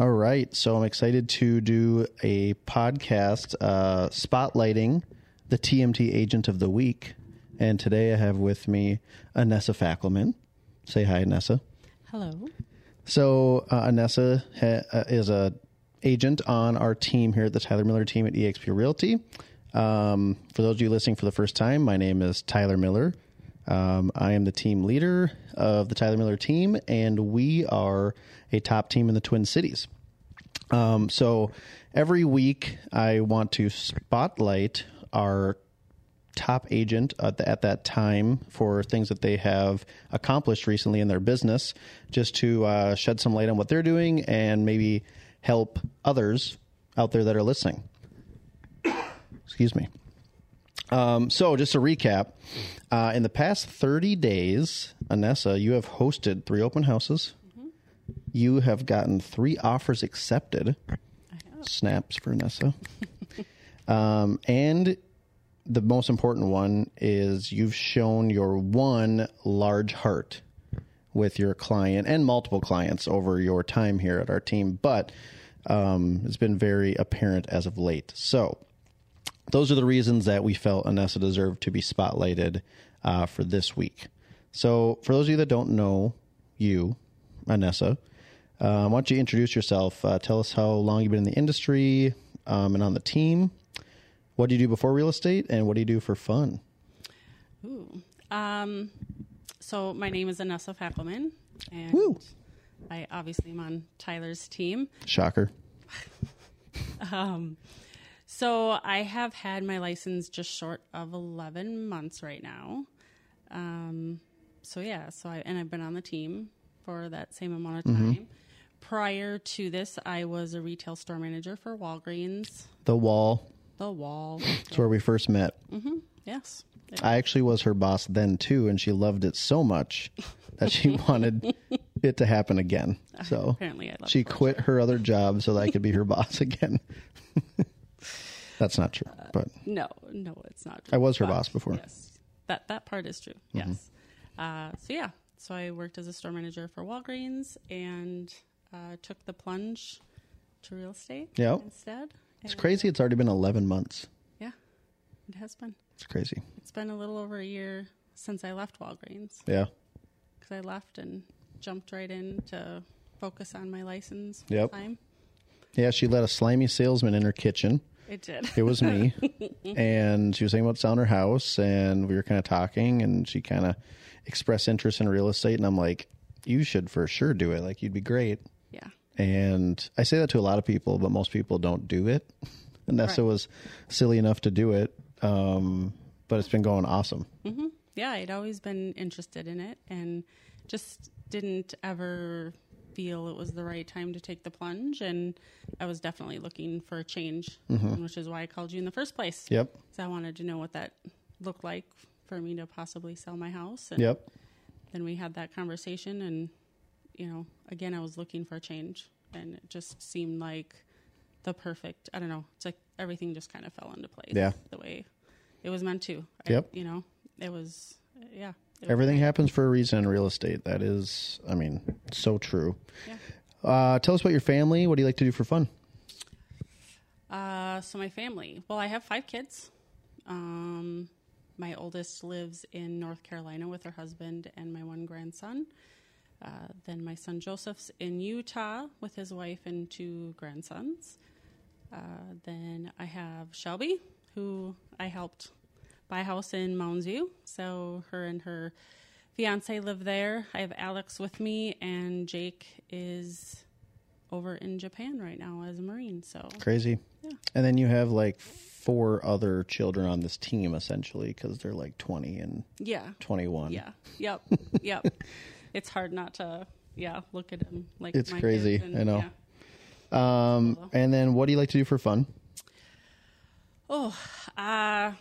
All right. So I'm excited to do a podcast uh, spotlighting the TMT agent of the week. And today I have with me Annessa Fackelman. Say hi, Annessa. Hello. So uh, Annessa ha- uh, is a agent on our team here at the Tyler Miller team at eXp Realty. Um, for those of you listening for the first time, my name is Tyler Miller. Um, I am the team leader of the Tyler Miller team, and we are a top team in the Twin Cities. Um, so every week, I want to spotlight our top agent at, the, at that time for things that they have accomplished recently in their business, just to uh, shed some light on what they're doing and maybe help others out there that are listening. Excuse me. Um, so, just to recap, uh, in the past 30 days, Annessa, you have hosted three open houses. You have gotten three offers accepted. Snaps for Annessa. um, and the most important one is you've shown your one large heart with your client and multiple clients over your time here at our team, but um, it's been very apparent as of late. So, those are the reasons that we felt Annessa deserved to be spotlighted uh, for this week. So, for those of you that don't know you, Annessa, uh, why don't you introduce yourself? Uh, tell us how long you've been in the industry um, and on the team. What do you do before real estate, and what do you do for fun? Ooh. Um, so my name is Annessa Fackelman, and Woo. I obviously am on Tyler's team. Shocker. So I have had my license just short of 11 months right now. Um, so yeah, so I and I've been on the team for that same amount of time. Prior to this, I was a retail store manager for Walgreens. The Wall. The Wall. That's where we first met. yes. I actually was her boss then too, and she loved it so much that she wanted it to happen again. So Apparently I love she quit her other job so that I could be her boss again. That's not true, but No, no, it's not. True. I was her But, boss before. Mm-hmm. Yes, that that part is true. Yes. Uh, so yeah, so I worked as a store manager for Walgreens and uh, took the plunge to real estate. Yeah. Instead, it's And, crazy. It's already been 11 months. Yeah, it has been. It's crazy. It's been a little over a year since I left Walgreens Yeah. because I left and jumped right in to focus on my license Yep. time. Yeah, she let a slimy salesman in her kitchen. It did. It was me. and she was saying about selling her house, and we were kind of talking, and she kind of expressed interest in real estate. And I'm like, you should for sure do it. Like, you'd be great. yeah. And I say that to a lot of people, but most people don't do it. Annessa Right. was silly enough to do it, um, but it's been going awesome. yeah, I'd always been interested in it and just didn't ever feel it was the right time to take the plunge. And I was definitely looking for a change, mm-hmm. which is why I called you in the first place. Yep. So I wanted to know what that looked like for me to possibly sell my house. And Yep. then we had that conversation. And, you know, again, I was looking for a change. And it just seemed like the perfect, I don't know, it's like everything just kind of fell into place. Yeah. The way it was meant to. I- Yep. you know, it was, yeah. Everything happens for a reason in real estate. That is, I mean, so true. Yeah. Uh, tell us about your family. What do you like to do for fun? Uh, so my family. Well, I have five kids. Um, my oldest lives in North Carolina with her husband and my one grandson. Uh, then my son Joseph's in Utah with his wife and two grandsons. Uh, then I have Shelby, who I helped buy a house in Mounds View. So her and her fiance live there. I have Alex with me, and Jake is over in Japan right now as a Marine. So Crazy. Yeah. And then you have like four other children on this team essentially because they're like 20 and yeah, 21. yeah, yep, yep. It's hard not to yeah look at him like It's my crazy, kids I know. yeah. Um, and then what do you like to do for fun? Oh, uh,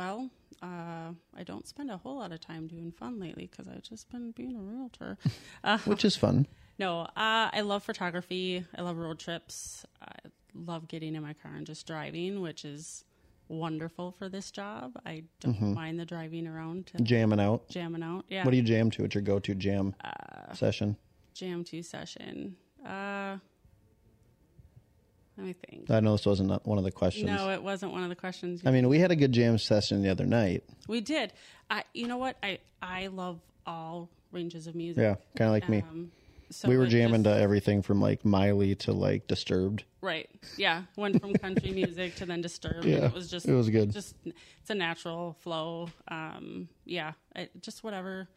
well, uh, I don't spend a whole lot of time doing fun lately because I've just been being a realtor. Uh, Which is fun. no, uh, I love photography. I love road trips. I love getting in my car and just driving, which is wonderful for this job. I don't mind the driving around to Jamming out. jamming out. Yeah. What do you jam to? What's your go-to jam Uh, session? jam to session? Uh, Let me think. I know this wasn't one of the questions. No, it wasn't one of the questions. I mean, we had a good jam session the other night. We did. I, you know what? I I love all ranges of music. Yeah, kind of like me. Um, so We were jamming just- to everything from like Miley to like Disturbed. right. Yeah, went from country music to then Disturbed. Yeah, it was just it was good. Just it's a natural flow. Um, yeah, I, just whatever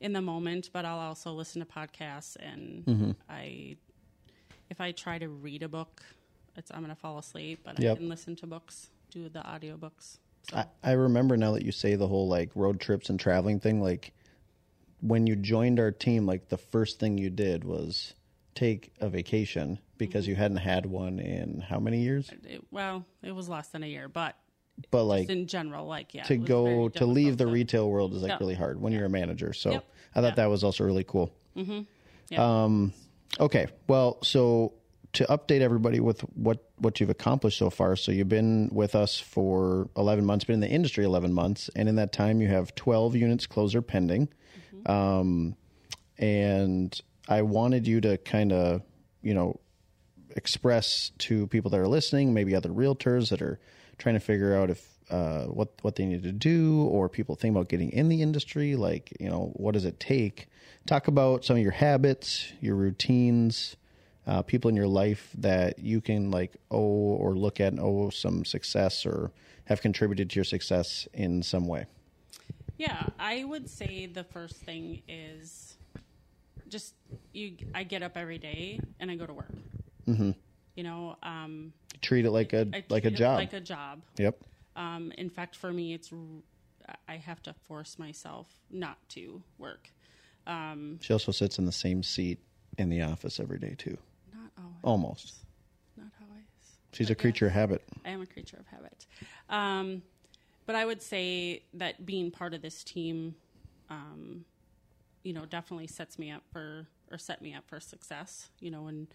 in the moment. But I'll also listen to podcasts, and Mm-hmm. I if I try to read a book, it's I'm gonna fall asleep. But Yep. I can listen to books, do the audiobooks. So I, I remember now that you say the whole like road trips and traveling thing. Like when you joined our team, like the first thing you did was take a vacation because Mm-hmm. you hadn't had one in how many years? it, well, it was less than a year, but But like in general, like yeah, to go to leave the retail world is like really hard when you're a manager. So Yep. I thought that was also really cool. Yeah. Um, okay, well, so to update everybody with what what you've accomplished so far. So you've been with us for 11 months, been in the industry 11 months, and in that time you have 12 units closer pending. Um, and I wanted you to kind of, you know, express to people that are listening, maybe other realtors that are trying to figure out if uh, what what they need to do, or people think about getting in the industry. Like, you know, what does it take? Talk about some of your habits, your routines, uh, people in your life that you can like owe or look at and owe some success or have contributed to your success in some way. Yeah, I would say the first thing is just you. I get up every day and I go to work. Mm-hmm. You know, um, Treat it like a I like a job. Like a job. yep. Um, in fact, for me, it's I have to force myself not to work. Um, She also sits in the same seat in the office every day too. Almost. Not always. She's a But creature of habit. I am a creature of habit. Um, but I would say that being part of this team, um, you know, definitely sets me up for or set me up for success. You know, and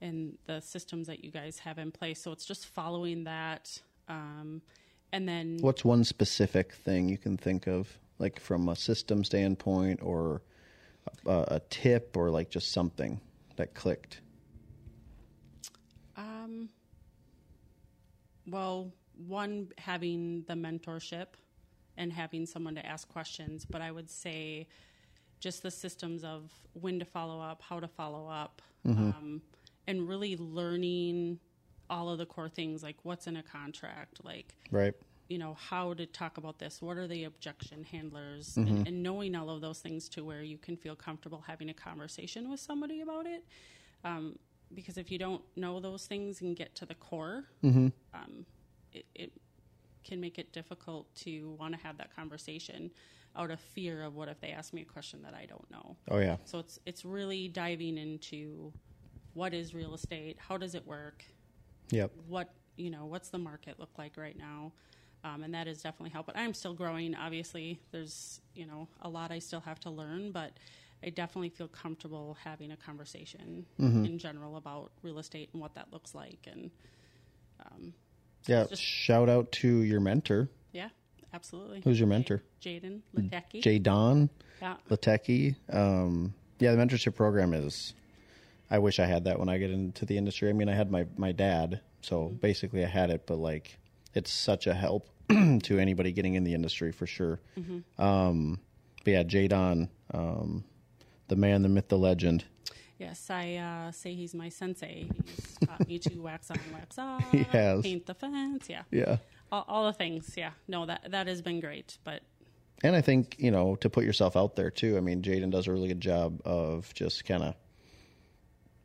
and the systems that you guys have in place. So it's just following that, um, and then What's one specific thing you can think of, like from a system standpoint, or a, a tip, or like just something that clicked? Um, well, one having the mentorship and having someone to ask questions, but I would say just the systems of when to follow up, how to follow up, um, and really learning all of the core things like what's in a contract, like Right. you know how to talk about this what are the objection handlers and, and knowing all of those things to where you can feel comfortable having a conversation with somebody about it um, because if you don't know those things and get to the core um, it, it can make it difficult to want to have that conversation out of fear of what if they ask me a question that i don't know. Oh yeah. so it's it's really diving into what is real estate how does it work? Yep. what you know what's the market look like right now? Um, and that is definitely helping i'm still growing. Obviously there's you know a lot i still have to learn but i definitely feel comfortable having a conversation in general about real estate and what that looks like and Yeah. just- Shout out to your mentor. yeah absolutely Who's your mentor? jaden Latecki. Jay Don yeah Latecki. Um, yeah, the mentorship program is. I wish I had that when I get into the industry. I mean, I had my my dad, so basically I had it, but like, it's such a help to anybody getting in the industry for sure. Um, but yeah, Jay Don, um, the man, the myth, the legend. yes i uh, say he's my sensei he's taught me to wax on wax off He has. paint the fence yeah Yeah. all, all the things yeah no that that has been great but And I think, you know, to put yourself out there too. I mean, Jaden does a really good job of just kind of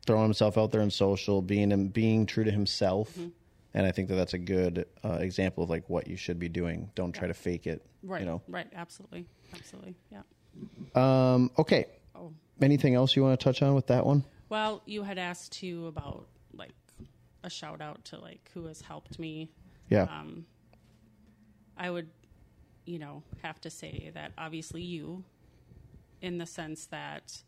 throwing himself out there in social, being being true to himself. And I think that that's a good uh, example of like what you should be doing. Don't try to fake it. right You know. right absolutely absolutely yeah Um, okay. Oh Anything else you want to touch on with that one? Well, you had asked too about like a shout out to like who has helped me. Yeah. Um, I would, you know, have to say that obviously you, in the sense that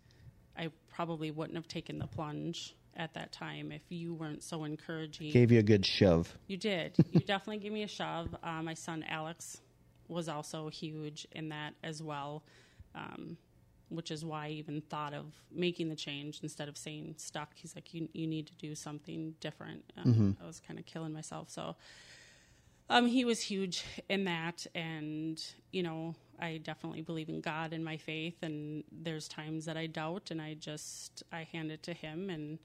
I probably wouldn't have taken the plunge at that time if you weren't so encouraging. Gave you a good shove. You did. You definitely gave me a shove. Uh, my son Alex was also huge in that as well. Um, which is why I even thought of making the change instead of saying stuck. He's like, you you need to do something different. Um, I was kind of killing myself, so um, he was huge in that, and you know, I definitely believe in God and my faith. And there's times that I doubt, and I just I hand it to Him, and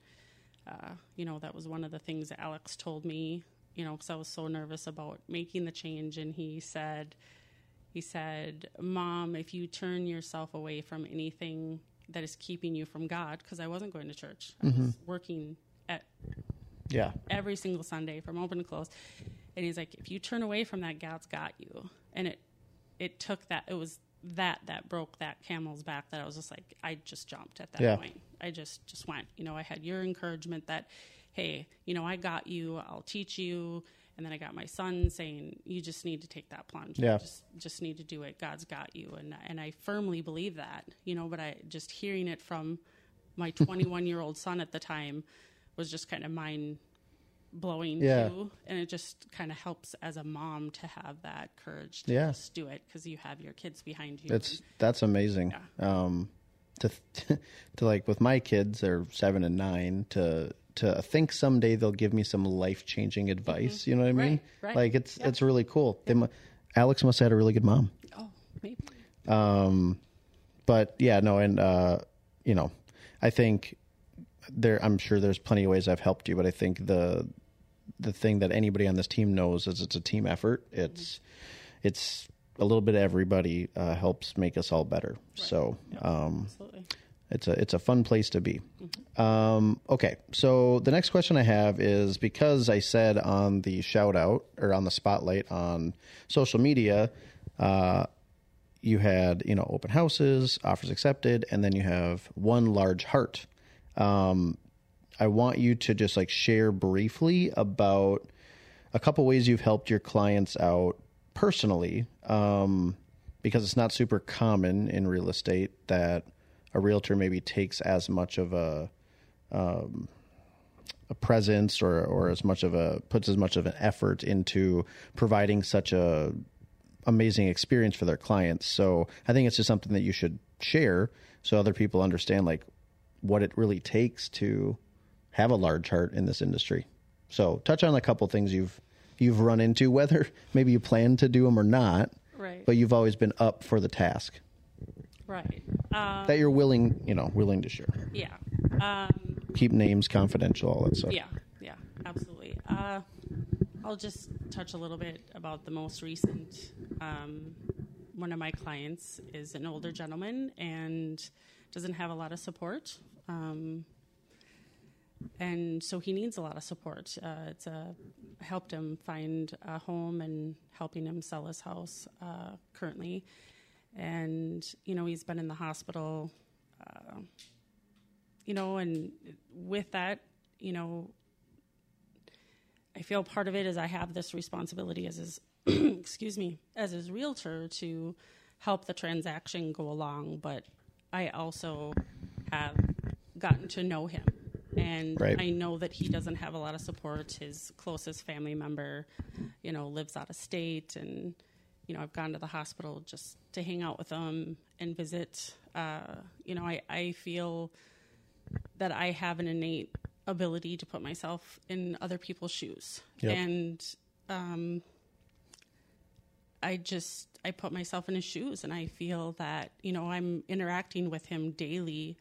uh, you know, that was one of the things that Alex told me. You know, because I was so nervous about making the change, and he said, he said, "Mom, if you turn yourself away from anything that is keeping you from God, because I wasn't going to church, I was mm-hmm. working at Yeah. every single Sunday from open to close. And he's like, if you turn away from that, God's got you. And it it took that it was that that broke that camel's back that I was just like I just jumped at that Yeah. point. I just just went. You know, I had your encouragement that, hey, you know, I got you, I'll teach you. And then I got my son saying, "You just need to take that plunge. Yeah. You just just need to do it. God's got you." And and I firmly believe that. You know, but I just hearing it from my 21 year old son at the time was just kind of mind blowing Yeah. too and it just kind of helps as a mom to have that courage to Yeah. just do it because you have your kids behind you That's that's amazing. Um, to to like with my kids, they're seven and nine. To to think someday they'll give me some life changing advice. You know what I mean? Right, right. Like it's it's really cool. They, mu- Alex must have had a really good mom. oh maybe Um, but yeah, no, and uh, you know, I think there. I'm sure there's plenty of ways I've helped you, but I think the the thing that anybody on this team knows is it's a team effort. It's it's a little bit of everybody uh, helps make us all better. So um, absolutely it's a it's a fun place to be. Um, okay, so the next question I have is because I said on the shout out or on the spotlight on social media, uh, you had you know open houses, offers accepted, and then you have one large heart. Um, I want you to just like share briefly about a couple ways you've helped your clients out personally, um, because it's not super common in real estate that a realtor maybe takes as much of a um, a presence or or as much of a puts as much of an effort into providing such a amazing experience for their clients. So I think it's just something that you should share so other people understand like what it really takes to have a large heart in this industry. So touch on a couple things you've you've run into, whether maybe you plan to do them or not, right but you've always been up for the task right um, that you're willing, you know, willing to share. yeah um, Keep names confidential, all that stuff. yeah yeah absolutely uh, i'll just touch a little bit about the most recent um, one of my clients is an older gentleman and doesn't have a lot of support um, and so he needs a lot of support. Uh, it's a helped him find a home and helping him sell his house uh, currently, and you know he's been in the hospital, uh, you know, and with that, you know, I feel part of it is I have this responsibility as his excuse me as his realtor to help the transaction go along, but I also have gotten to know him. And Right. I know that he doesn't have a lot of support. His closest family member, you know, lives out of state. And, you know, I've gone to the hospital just to hang out with him and visit. Uh, you know, I, I feel that I have an innate ability to put myself in other people's shoes. Yep. And um, I just I put myself in his shoes and I feel that, you know, I'm interacting with him daily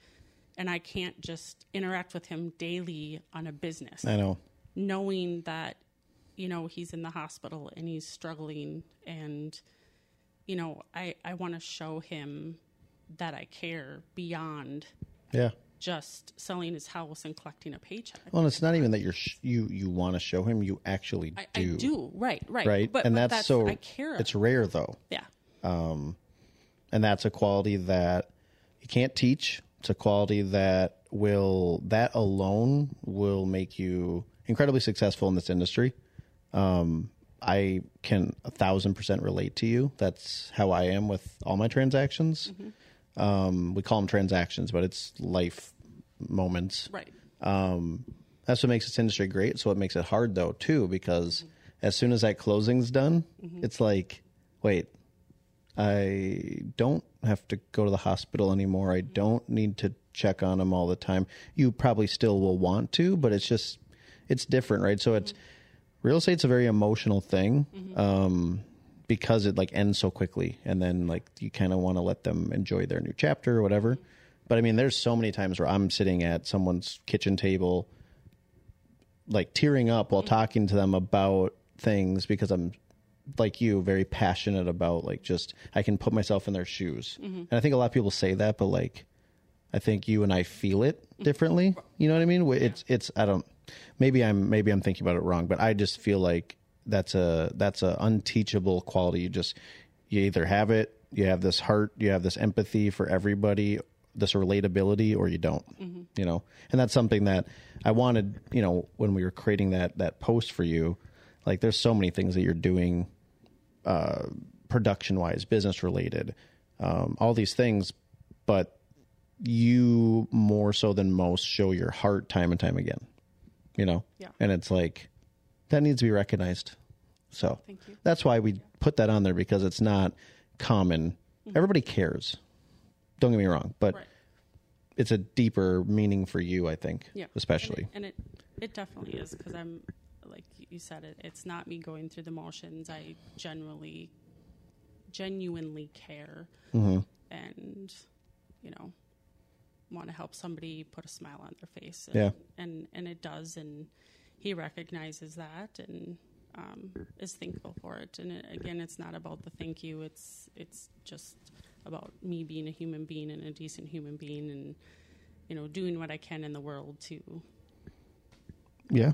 and I can't just interact with him daily on a business I know. knowing that you know he's in the hospital and he's struggling and you know I I want to show him that I care beyond Yeah. just selling his house and collecting a paycheck. Well, it's not even that you're sh- you you want to show him. You actually I, do. I do right, right, Right, But, and but that's, so. I care. It's rare though, yeah, um, and that's a quality that you can't teach. It's a quality that will that alone will make you incredibly successful in this industry. Um, I can a thousand percent relate to you. That's how I am with all my transactions. Um, we call them transactions, but it's life moments. right. Um, That's what makes this industry great. So it makes it hard though too, because as soon as that closing's done, it's like, wait, I don't have to go to the hospital anymore. I don't need to check on them all the time. You probably still will want to, but it's just it's different, right? So it's real estate's a very emotional thing. Um because it like ends so quickly and then like you kind of want to let them enjoy their new chapter or whatever. But I mean there's so many times where I'm sitting at someone's kitchen table like tearing up while talking to them about things because I'm like you very passionate about like just I can put myself in their shoes. And I think a lot of people say that but like I think you and I feel it differently. You know what I mean? It's it's I don't maybe I'm maybe I'm thinking about it wrong, but I just feel like that's a that's a unteachable quality. You just you either have it, you have this heart, you have this empathy for everybody, this relatability, or you don't. You know, and that's something that I wanted. You know, when we were creating that that post for you, like there's so many things that you're doing, uh, production wise, business related, um, all these things, but you more so than most show your heart time and time again. You know, Yeah. and it's like that needs to be recognized. So Thank you. that's why we put that on there because it's not common. Everybody cares. Don't get me wrong, but Mm-hmm. Right. it's a deeper meaning for you, I think, Yeah. especially. And it, and it, it definitely is because I'm, like you said, it, it's not me going through the motions. I generally, genuinely care Mm-hmm. and, you know, want to help somebody put a smile on their face. And, Yeah. And, and it does. And he recognizes that and um, is thankful for it. And it, again, it's not about the thank you. It's, it's just about me being a human being and a decent human being and, you know, doing what I can in the world to Yeah.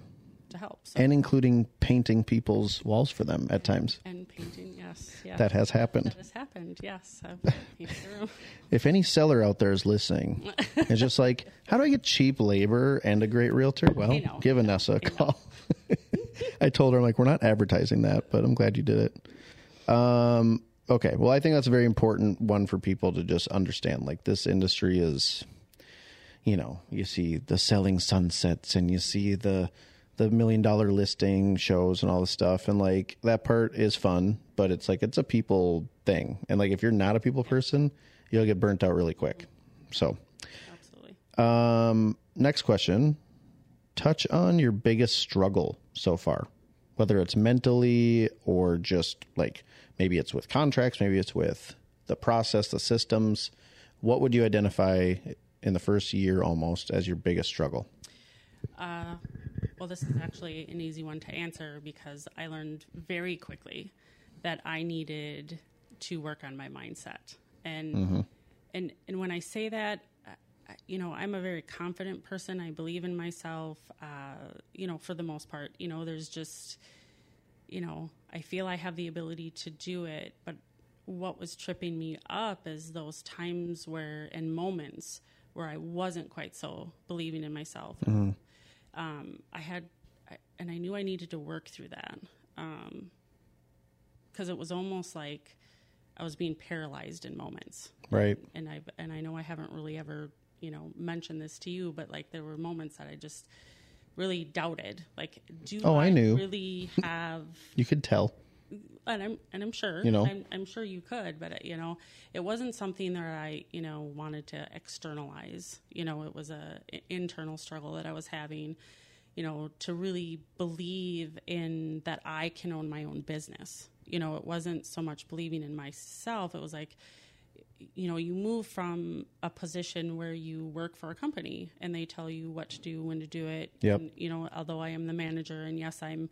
To help. So, And including painting people's walls for them at times. and painting, yes, yeah, That has happened. that has happened. Yes, I've painted the room. If any seller out there is listening, it's just like, how do I get cheap labor and a great realtor? Well, know. give Annessa a call. I told her, I'm like, we're not advertising that, but I'm glad you did it. Um, okay. Well, I think that's a very important one for people to just understand. Like, this industry is, you know, you see the selling sunsets and you see the, the million dollar listing shows and all this stuff. And like, that part is fun, but it's like, it's a people thing. And like, if you're not a people person, you'll get burnt out really quick. So, Absolutely. um, next question. Touch on your biggest struggle so far, whether it's mentally or just like maybe it's with contracts, maybe it's with the process, the systems. What would you identify in the first year almost as your biggest struggle? Uh, well, this is actually an easy one to answer because I learned very quickly that I needed to work on my mindset. And and and when I say that, you know, I'm a very confident person. I believe in myself. Uh, you know, for the most part, you know, there's just, you know, I feel I have the ability to do it, but what was tripping me up is those times where and moments where I wasn't quite so believing in myself. Um, I had, I, and I knew I needed to work through that because it was almost like I was being paralyzed in moments Right. and I and I know I haven't really ever you know mentioned this to you, but like there were moments that I just really doubted. Like, do Oh, I knew. really have? You could tell. And I'm and I'm sure You know. I'm, I'm sure you could, but you know, it wasn't something that I you know wanted to externalize. You know, it was a internal struggle that I was having. You know, to really believe in that I can own my own business. You know, it wasn't so much believing in myself. It was like, you know, you move from a position where you work for a company and they tell you what to do, when to do it. Yep. And, you know, although I am the manager and yes, I'm,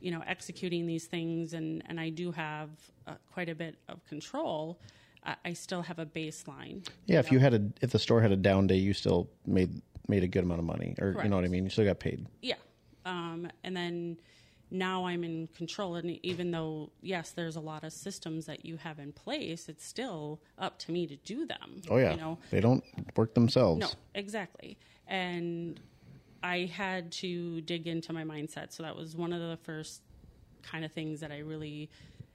you know, executing these things and, and I do have uh, quite a bit of control, I, I still have a baseline. Yeah, if you had a if the store had a down day, you still made made a good amount of money, or you know what I mean. You still got paid. Yeah. Um, and then now I'm in control. And even though, yes, there's a lot of systems that you have in place, it's still up to me to do them. Oh yeah, You know, they don't work themselves. No, exactly. And I had to dig into my mindset. So that was one of the first kind of things that I really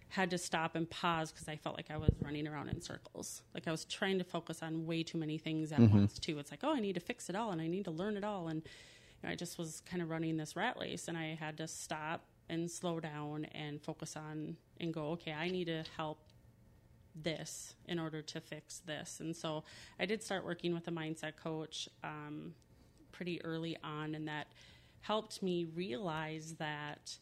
had to stop and pause because I felt like I was running around in circles. Like I was trying to focus on way too many things at once, too. It's like, oh, I need to fix it all and I need to learn it all. And you know, I just was kind of running this rat race and I had to stop and slow down and focus on and go, okay, I need to help this in order to fix this. And so I did start working with a mindset coach um, pretty early on, and that helped me realize that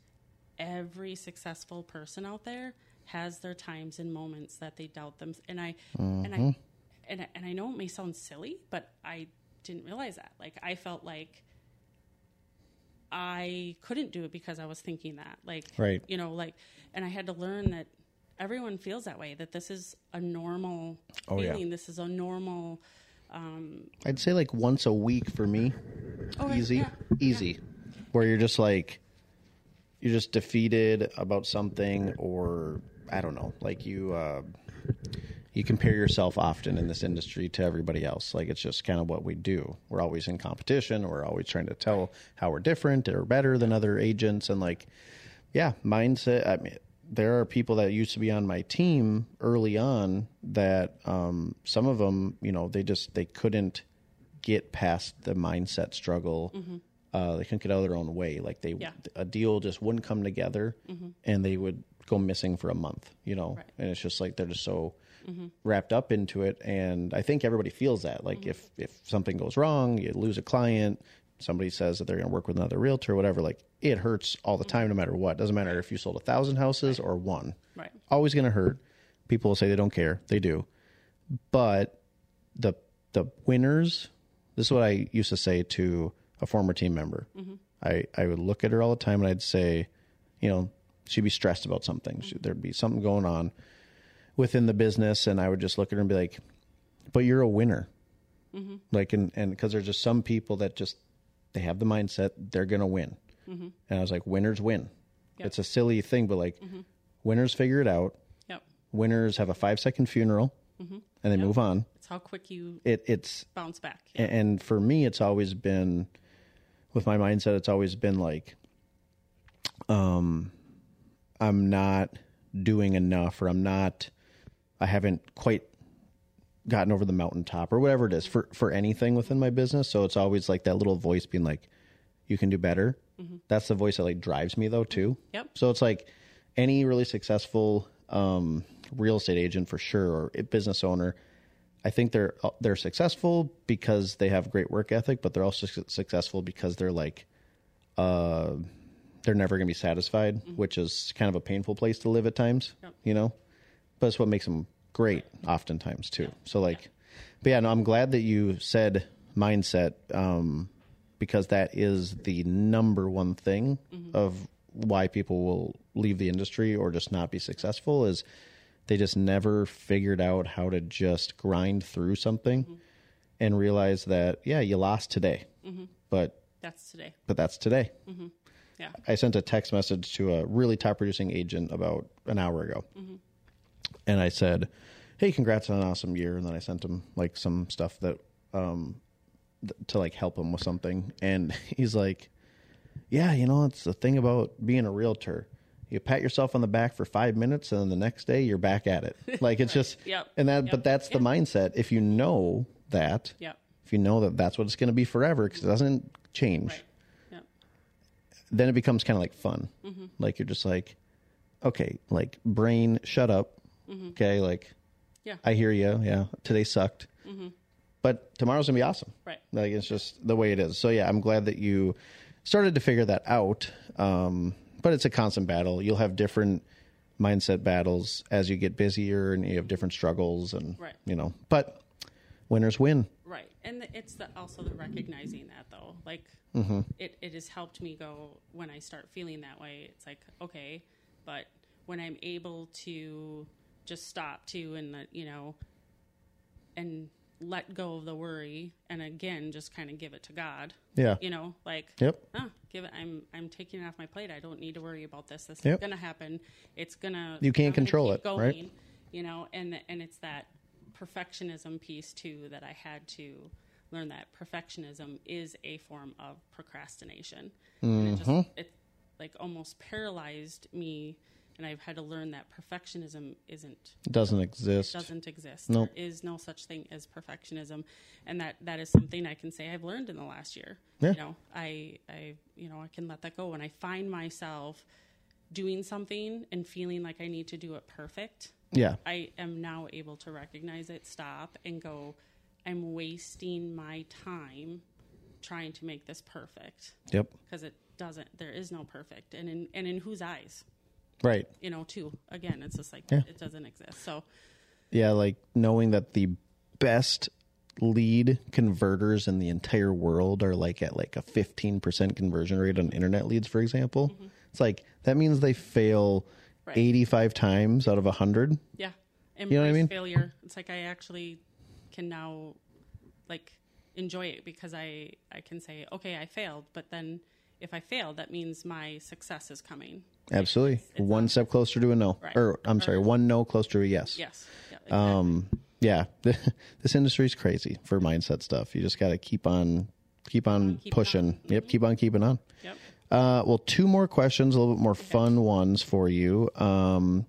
every successful person out there has their times and moments that they doubt them. And I and I mm-hmm. and I, and I know it may sound silly, but I didn't realize that. Like I felt like I couldn't do it because I was thinking that. Like Right. you know, like and I had to learn that everyone feels that way, that this is a normal Oh, yeah. feeling. This is a normal I'd say like once a week for me. Okay, easy, yeah, easy. Where you're just like, you're just defeated about something, or I don't know, like you, uh, you compare yourself often in this industry to everybody else. Like it's just kind of what we do. We're always in competition. We're always trying to tell how we're different or better than other agents, and like, yeah, mindset. I mean, there are people that used to be on my team early on that um, some of them, you know, they just they couldn't get past the mindset struggle. Uh, they couldn't get out of their own way. Like they, Yeah. a deal just wouldn't come together, and they would go missing for a month. You know, Right. and it's just like they're just so wrapped up into it. And I think everybody feels that. Like if if something goes wrong, you lose a client. Somebody says that they're going to work with another realtor, or whatever. Like it hurts all the time, no matter what. Doesn't matter if you sold a thousand houses or one right. always going to hurt. People will say they don't care. They do. But the the winners, this is what I used to say to a former team member. Mm-hmm. I, I would look at her all the time and I'd say, you know, she'd be stressed about something. She, mm-hmm. there'd be something going on within the business. And I would just look at her and be like, but you're a winner. Mm-hmm. Like, and, and cause there's just some people that just, they have the mindset they're going to win. And I was like, winners win. Yep. It's a silly thing, but like winners figure it out Yep. winners have a five second funeral and they move on. It's how quick you It, it's bounce back. a- and for me, it's always been with my mindset. It's always been like, um, I'm not doing enough, or I'm not, I haven't quite gotten over the mountaintop, or whatever it is for for anything within my business. So it's always like that little voice being like, "You can do better." That's the voice that like drives me though too. Yep. So it's like any really successful um, real estate agent for sure, or business owner. I think they're they're successful because they have great work ethic, but they're also su- successful because they're like, uh, they're never going to be satisfied, which is kind of a painful place to live at times, Yep. you know. But it's what makes them great, oftentimes too. So like, but yeah, no, I'm glad that you said mindset um, because that is the number one thing of why people will leave the industry or just not be successful is they just never figured out how to just grind through something and realize that yeah you lost today but That's today. but that's today Yeah. i sent a text message to a really top producing agent about an hour ago and i said hey congrats on an awesome year and then i sent him like some stuff that um th- to like help him with something and he's like yeah you know it's the thing about being a realtor you pat yourself on the back for five minutes and then the next day you're back at it like it's just Yep. and that Yep. but that's the mindset if you know that Yep. if you know that that's what it's going to be forever because it doesn't change Right. Yep. then it becomes kind of like fun. Mm-hmm. Like you're just like, okay, like brain, shut up. Okay, like Mm-hmm. Yeah. I hear you. Yeah, today sucked, but tomorrow's gonna be awesome. Right. Like it's just the way it is. So yeah, I'm glad that you started to figure that out. Um, but it's a constant battle. You'll have different mindset battles as you get busier, and you have different struggles, and Right. you know. But winners win. Right, and the, it's the, also the recognizing that though. Like it, it has helped me go when I start feeling that way. It's like okay, but when I'm able to just stop too, and the, you know, and let go of the worry, and again, just kind of give it to God. Yeah. You know, like Yep. ah, give it. I'm I'm taking it off my plate. I don't need to worry about this. This Yep. is gonna happen. It's gonna. You can't I'm control it, right? You know, and and it's that perfectionism piece too that I had to learn that perfectionism is a form of procrastination. And it just Mm-hmm. it like almost paralyzed me, and I've had to learn that perfectionism isn't Doesn't exist. doesn't exist. Nope. There is no such thing as perfectionism, and that that is something I can say I've learned in the last year. Yeah. You know, I I you know I can let that go when I find myself doing something and feeling like I need to do it perfect. Yeah. I am now able to recognize it, stop, and go, I'm wasting my time trying to make this perfect Yep. because it doesn't, there is no perfect. And in, and in whose eyes, Right. you know, too. Again, it's just like, Yeah. it doesn't exist. So, Yeah, like knowing that the best lead converters in the entire world are like at like a 15% conversion rate on internet leads for example. Mm-hmm. It's like that means they fail Right. 85 times out of 100. yeah. Embrace know what I mean? failure. It's like I actually can now, like, enjoy it because I, I can say, okay, I failed. But then if I failed, that means my success is coming. Absolutely. one step closer to a no. Right. Or I'm sorry, Or- one no closer to a yes. Yes. Yeah, exactly. Um yeah, this industry is crazy for mindset stuff. You just got to keep on keep on keeping pushing. on. Yep, keep on keeping on. yep. Uh, well, two more questions, a little bit more fun ones for you. Um,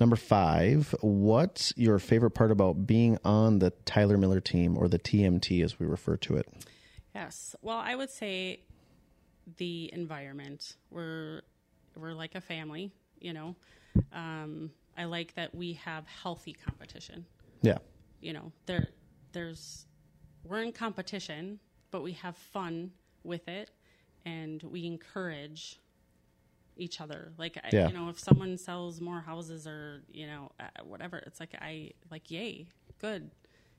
number five, what's your favorite part about being on the Tyler Miller team or the TMT as we refer to it? Yes. Well, I would say the environment. We're we're like a family, you know. Um, I like that we have healthy competition. Yeah. You know, there there's we're in competition, but we have fun with it, and we encourage each other. Like, I, you know, if someone sells more houses or you know uh, whatever, it's like I like, yay, good,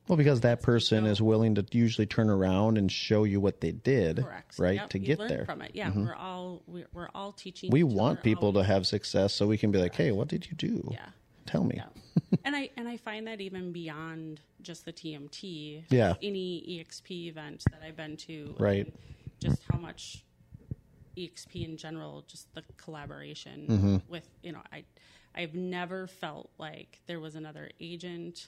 Well, because that person go. is willing to usually turn around and show you what they did, correct, right, Yep, to you get there. Mm-hmm. from it. Yeah, we're all we're, we're all teaching. We want people to have success so we can be like, hey, what did you do? Yeah. Tell me. Yeah. and I and I find that even beyond just the TMT, Yeah. any EXP event that I've been to, Right. and just how much EXP in general, just the collaboration Mm-hmm. with you know, I I've never felt like there was another agent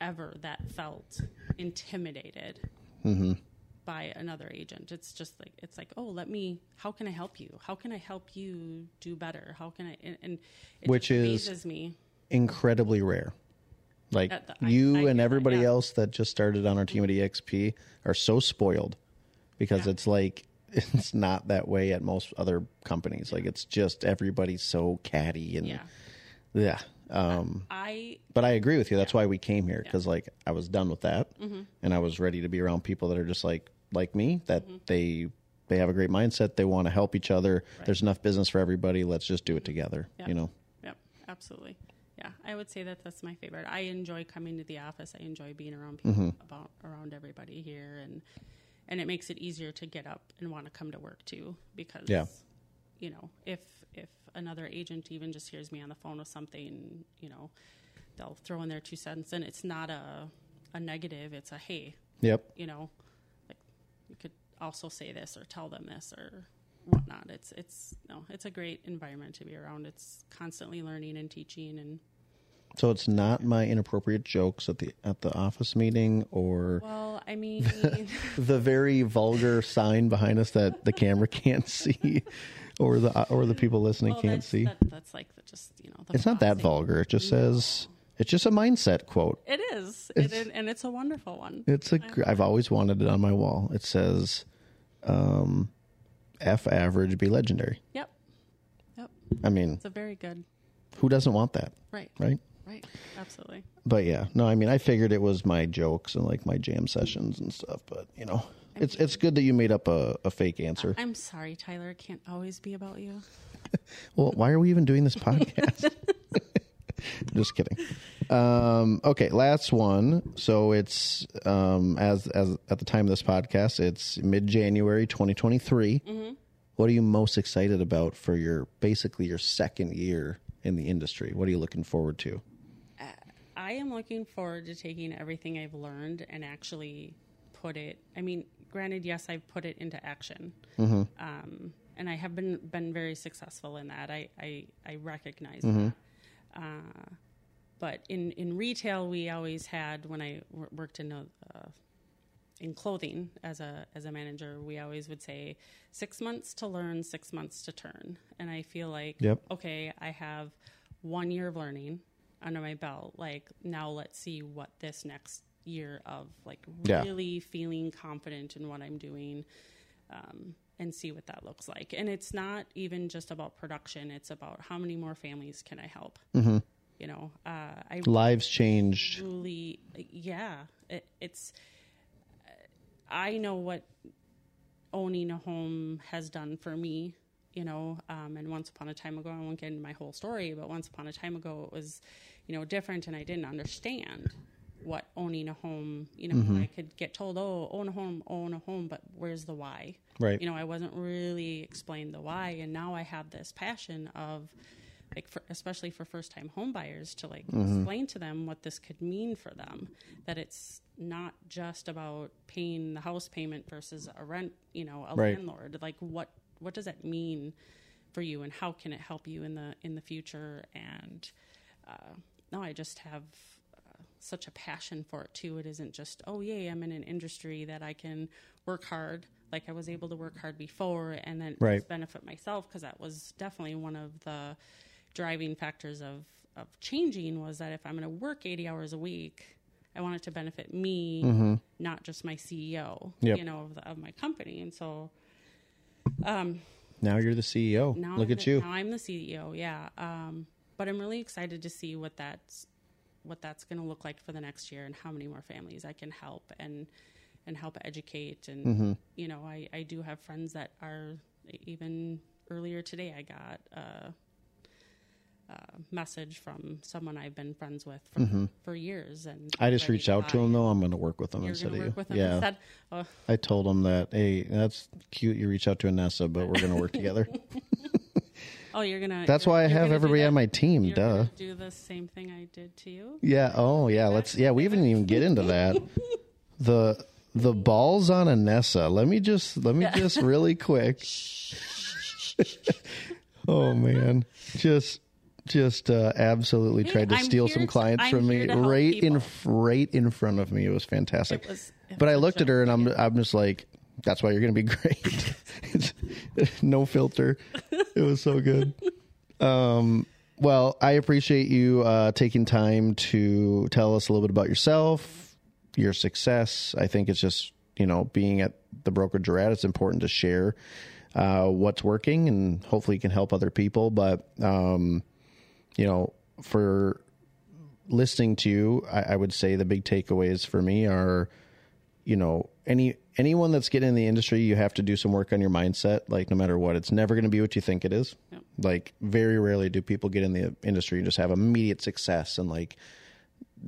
ever that felt intimidated Mm-hmm. by another agent. It's just like it's like, oh, let me. How can I help you? How can I help you do better? How can I? And, and it Which is- me. incredibly rare. Like That- that- I- you I and get that, everybody yeah. else that just started on our team at EXP are so spoiled because Yeah. it's like it's not that way at most other companies. Like it's just everybody's so catty and Yeah. yeah. Um, I but I agree with you. That's why we came here because like I was done with that Mm-hmm. and I was ready to be around people that are just like like me that Mm-hmm. they they have a great mindset. They want to help each other. There's enough business for everybody. Let's just do it together. Yeah. You know. Yep, absolutely. Yeah, I would say that that's my favorite. I enjoy coming to the office. I enjoy being around people, Mm-hmm. about around everybody here, and and it makes it easier to get up and want to come to work too. Because Yeah. you know, if if another agent even just hears me on the phone with something, you know, they'll throw in their two cents, and it's not a a negative. It's a hey, Yep. you know, like you could also say this or tell them this or whatnot. It's it's no, it's a great environment to be around. It's constantly learning and teaching and So it's not my inappropriate jokes at the at the office meeting or well, I mean, the very vulgar sign behind us that the camera can't see or the or the people listening well, can't see. That, that's like the, just you know, It's not that vulgar. It just says it's just a mindset quote. It is, it, is- and it's a wonderful one. It's a I've always wanted it on my wall. It says um F average be legendary. Yep, yep. I mean, It's a very good, who doesn't want that, right, right? right, absolutely. But yeah, no, I mean, I figured it was my jokes and like my jam sessions and stuff. But you know, it's it's good that you made up a, a fake answer. I'm sorry, Tyler. It can't always be about you. Well, why are we even doing this podcast? Just kidding. Um, okay, last one. So it's um, as as at the time of this podcast, it's mid January, twenty twenty three. What are you most excited about for your basically your second year in the industry? What are you looking forward to? I am looking forward to taking everything I've learned and actually put it. I mean, granted, yes, I've put it into action, um, and I have been been very successful in that. I I, I recognize that. Uh, but in in retail, we always had when I w- worked in a, uh, in clothing as a as a manager, we always would say six months to learn, six months to turn. And I feel like Yep. okay, I have one year of learning under my belt. Like now, let's see what this next year of like Yeah. really feeling confident in what I'm doing. Um, and see what that looks like. And it's not even just about production; it's about how many more families can I help. You know, uh, I Lives changed. truly, yeah, it, it's. I know what owning a home has done for me, you know, um, and once upon a time ago, I won't get into my whole story, but once upon a time ago, it was, you know, different, and I didn't understand what owning a home, you know, I could get told, oh, own a home, own a home, but where's the why? Right. You know, I wasn't really explained the why, and now I have this passion of, like, for, especially for first time home buyers, to like explain to them what this could mean for them. That it's not just about paying the house payment versus a rent, you know, a Right. landlord. Like, what what does that mean for you, and how can it help you in the in the future? And uh, no, I just have such a passion for it too. It isn't just oh yay, I'm in an industry that I can work hard like I was able to work hard before, and then Right. benefit myself because that was definitely one of the driving factors of of changing was that if I'm going to work 80 hours a week. I want it to benefit me, not just my CEO, Yep. you know, of, the, of my company. And so um, Now you're the CEO. now Look I'm at the, you. Now I'm the CEO. Yeah. Um, but I'm really excited to see what that's what that's going to look like for the next year and how many more families I can help and and help educate and Mm-hmm. you know I I do have friends that are even earlier today I got a, a message from someone I've been friends with for, for years and Mm-hmm. I just reached out to him though. I'm going to work with him You're instead of you. them yeah. instead. Oh, I told him that, hey, that's cute. You reach out to Annessa, but we're going to work together. oh, you're gonna. That's why I have everybody on my team. You're Duh. do the same thing I did to you. Yeah. Oh, yeah. Let's. Yeah. We didn't even get into that. The the balls on Annessa. Let me just. Let me just really quick. oh man, just just uh, absolutely Hey, tried to I'm steal some clients from me here to help right in right in front of me. It was fantastic. It was- it but was I looked at her and I'm. I'm just like, that's why you're going to be great. No filter. It was so good. Um, well, I appreciate you uh, taking time to tell us a little bit about yourself, your success. I think it's just you know being at the brokerage you're at. It's important to share uh, what's working and hopefully you can help other people. But um, you know, for listening to you, I, I would say the big takeaways for me are, you know, any anyone that's getting in the industry, you have to do some work on your mindset. Like no matter what, it's never going to be what you think it is. Yep. Like very rarely do people get in the industry and just have immediate success and like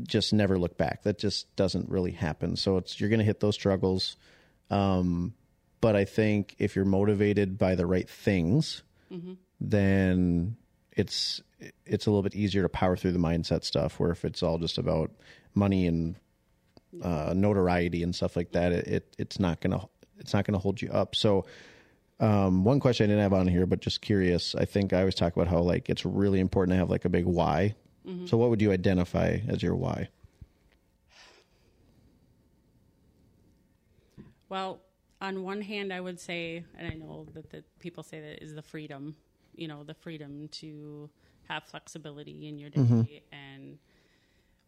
just never look back. That just doesn't really happen. So it's you're going to hit those struggles. Um, but I think if you're motivated by the right things, then it's it's a little bit easier to power through the mindset stuff. Where if it's all just about money and uh, notoriety and stuff like that, it, it it's not gonna it's not gonna hold you up. So. Um, one question I didn't have on here, but just curious. I think I always talk about how like it's really important to have like a big why. So, what would you identify as your why? Well, on one hand, I would say, and I know that the people say that is the freedom, you know, the freedom to have flexibility in your day and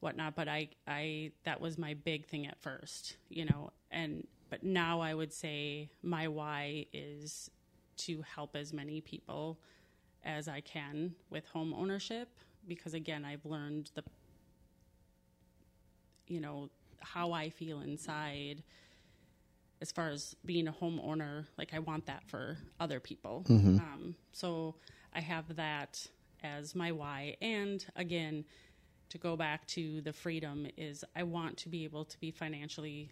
whatnot. But I, I, that was my big thing at first, you know, and but now I would say my why is to help as many people as I can with home ownership because again, I've learned the, you know, how I feel inside as far as being a homeowner, like I want that for other people. Um, so I have that as my why. And again, to go back to the freedom is I want to be able to be financially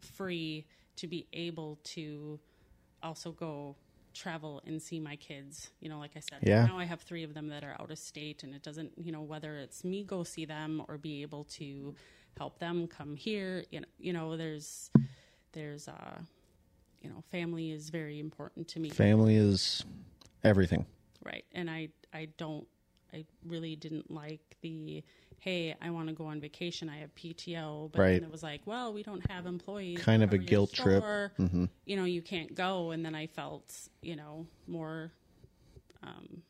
free to be able to also go travel and see my kids. You know, like I said, Yeah. now I have three of them that are out of state, and it doesn't, you know, whether it's me go see them or be able to help them come here. You know, you know, there's, there's, uh, you know, family is very important to me. Family is everything. Right. And I I don't I really didn't like the hey, I want to go on vacation, I have PTO, but Right. then it was like, well, we don't have employees. Kind of a guilt trip. Mm-hmm. You know, you can't go and then I felt, you know, more um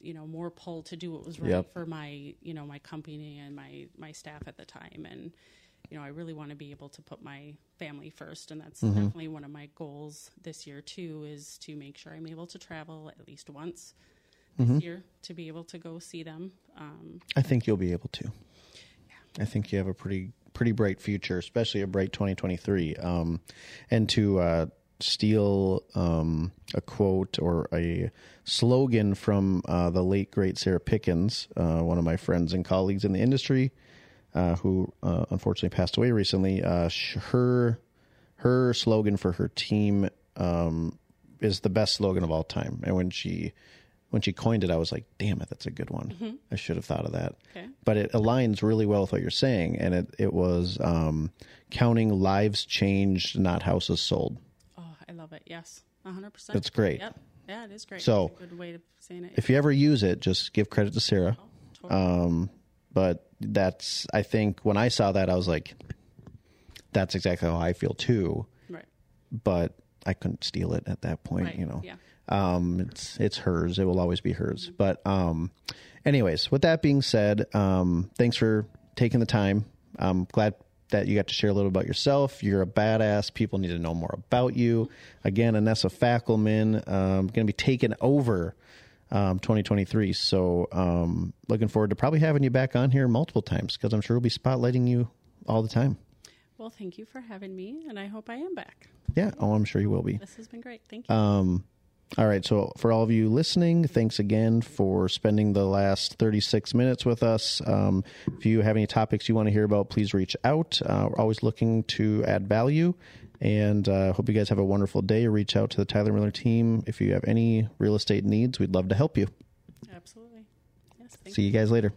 you know, more pull to do what was right Yep. for my, you know, my company and my my staff at the time and you know, I really want to be able to put my family first, and that's Mm-hmm. definitely one of my goals this year too. Is to make sure I'm able to travel at least once this year to be able to go see them. Um, I think you'll be able to. I think you have a pretty pretty bright future, especially a bright 2023. Um, and to uh, steal um, a quote or a slogan from uh, the late great Sarah Pickens, uh, one of my friends and colleagues in the industry, uh, who uh, unfortunately passed away recently. Uh, sh- her her slogan for her team um, is the best slogan of all time, and when she when she coined it, I was like, "Damn it, that's a good one. I should have thought of that." Okay. But it aligns really well with what you're saying, and it it was um, counting lives changed, not houses sold. oh, I love it. Yes, 100%. That's great. Yep. Yeah, it is great. So- good way of saying it. If you ever use it, just give credit to Sarah. Totally. But that's I think when I saw that, I was like, "That's exactly how I feel too." right. But I couldn't steal it at that point, Right. you know. Yeah. Um, it's it's hers. It will always be hers. But um, anyways, with that being said, um, thanks for taking the time. I'm glad that you got to share a little about yourself. You're a badass. People need to know more about you. Again, Annessa Fackelman um, going to be taking over um, 2023. So um, looking forward to probably having you back on here multiple times because I'm sure we'll be spotlighting you all the time. Well, thank you for having me, and I hope I am back. Yeah. Oh, I'm sure you will be. This has been great. Thank you. Um, all right. So, for all of you listening, thanks again for spending the last 36 minutes with us. Um, if you have any topics you want to hear about, please reach out. Uh, we're always looking to add value. And uh, hope you guys have a wonderful day. Reach out to the Tyler Miller team. If you have any real estate needs, we'd love to help you. Absolutely. Yes. Thank See you guys later.